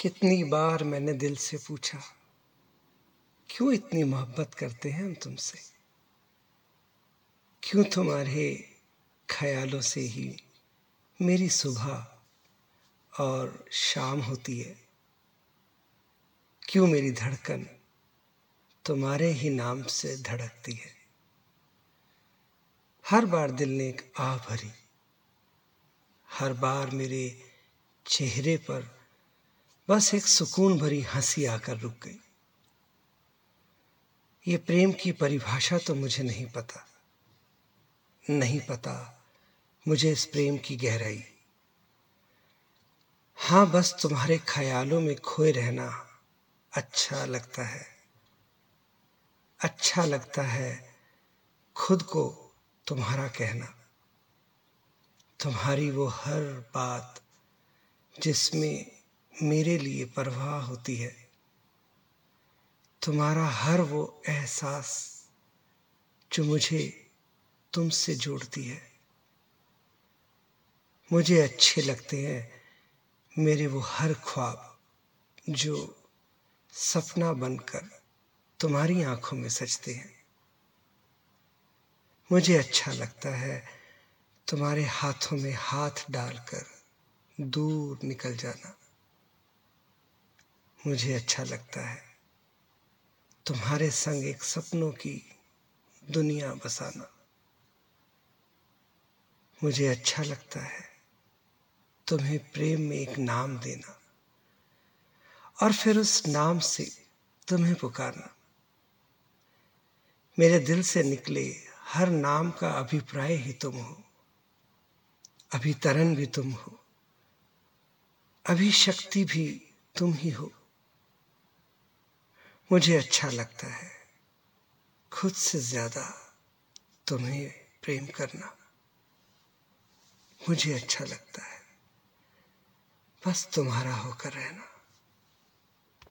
कितनी बार मैंने दिल से पूछा, क्यों इतनी मोहब्बत करते हैं हम तुमसे? क्यों तुम्हारे ख्यालों से ही मेरी सुबह और शाम होती है? क्यों मेरी धड़कन तुम्हारे ही नाम से धड़कती है? हर बार दिल ने एक आह भरी, हर बार मेरे चेहरे पर बस एक सुकून भरी हँसी आकर रुक गई। ये प्रेम की परिभाषा तो मुझे नहीं पता। नहीं पता मुझे इस प्रेम की गहराई। हाँ बस तुम्हारे ख्यालों में खोए रहना अच्छा लगता है। अच्छा लगता है खुद को तुम्हारा कहना। तुम्हारी वो हर बात जिसमें मेरे लिए परवाह होती है। तुम्हारा हर वो एहसास जो मुझे तुमसे जोड़ती है। मुझे अच्छे लगते हैं मेरे वो हर ख्वाब जो सपना बनकर तुम्हारी आँखों में सजते हैं। मुझे अच्छा लगता है तुम्हारे हाथों में हाथ डालकर दूर निकल जाना। मुझे अच्छा लगता है। तुम्हारे संग एक सपनों की दुनिया बसाना। मुझे अच्छा लगता है तुम्हें प्रेम में एक नाम देना और फिर उस नाम से तुम्हें पुकारना। मेरे दिल से निकले हर नाम का अभिप्राय ही तुम हो। अभितरण भी तुम हो। अभिशक्ति भी तुम ही हो। मुझे अच्छा लगता है। खुद से ज़्यादा तुम्हें प्रेम करना मुझे अच्छा लगता है। बस तुम्हारा होकर रहना।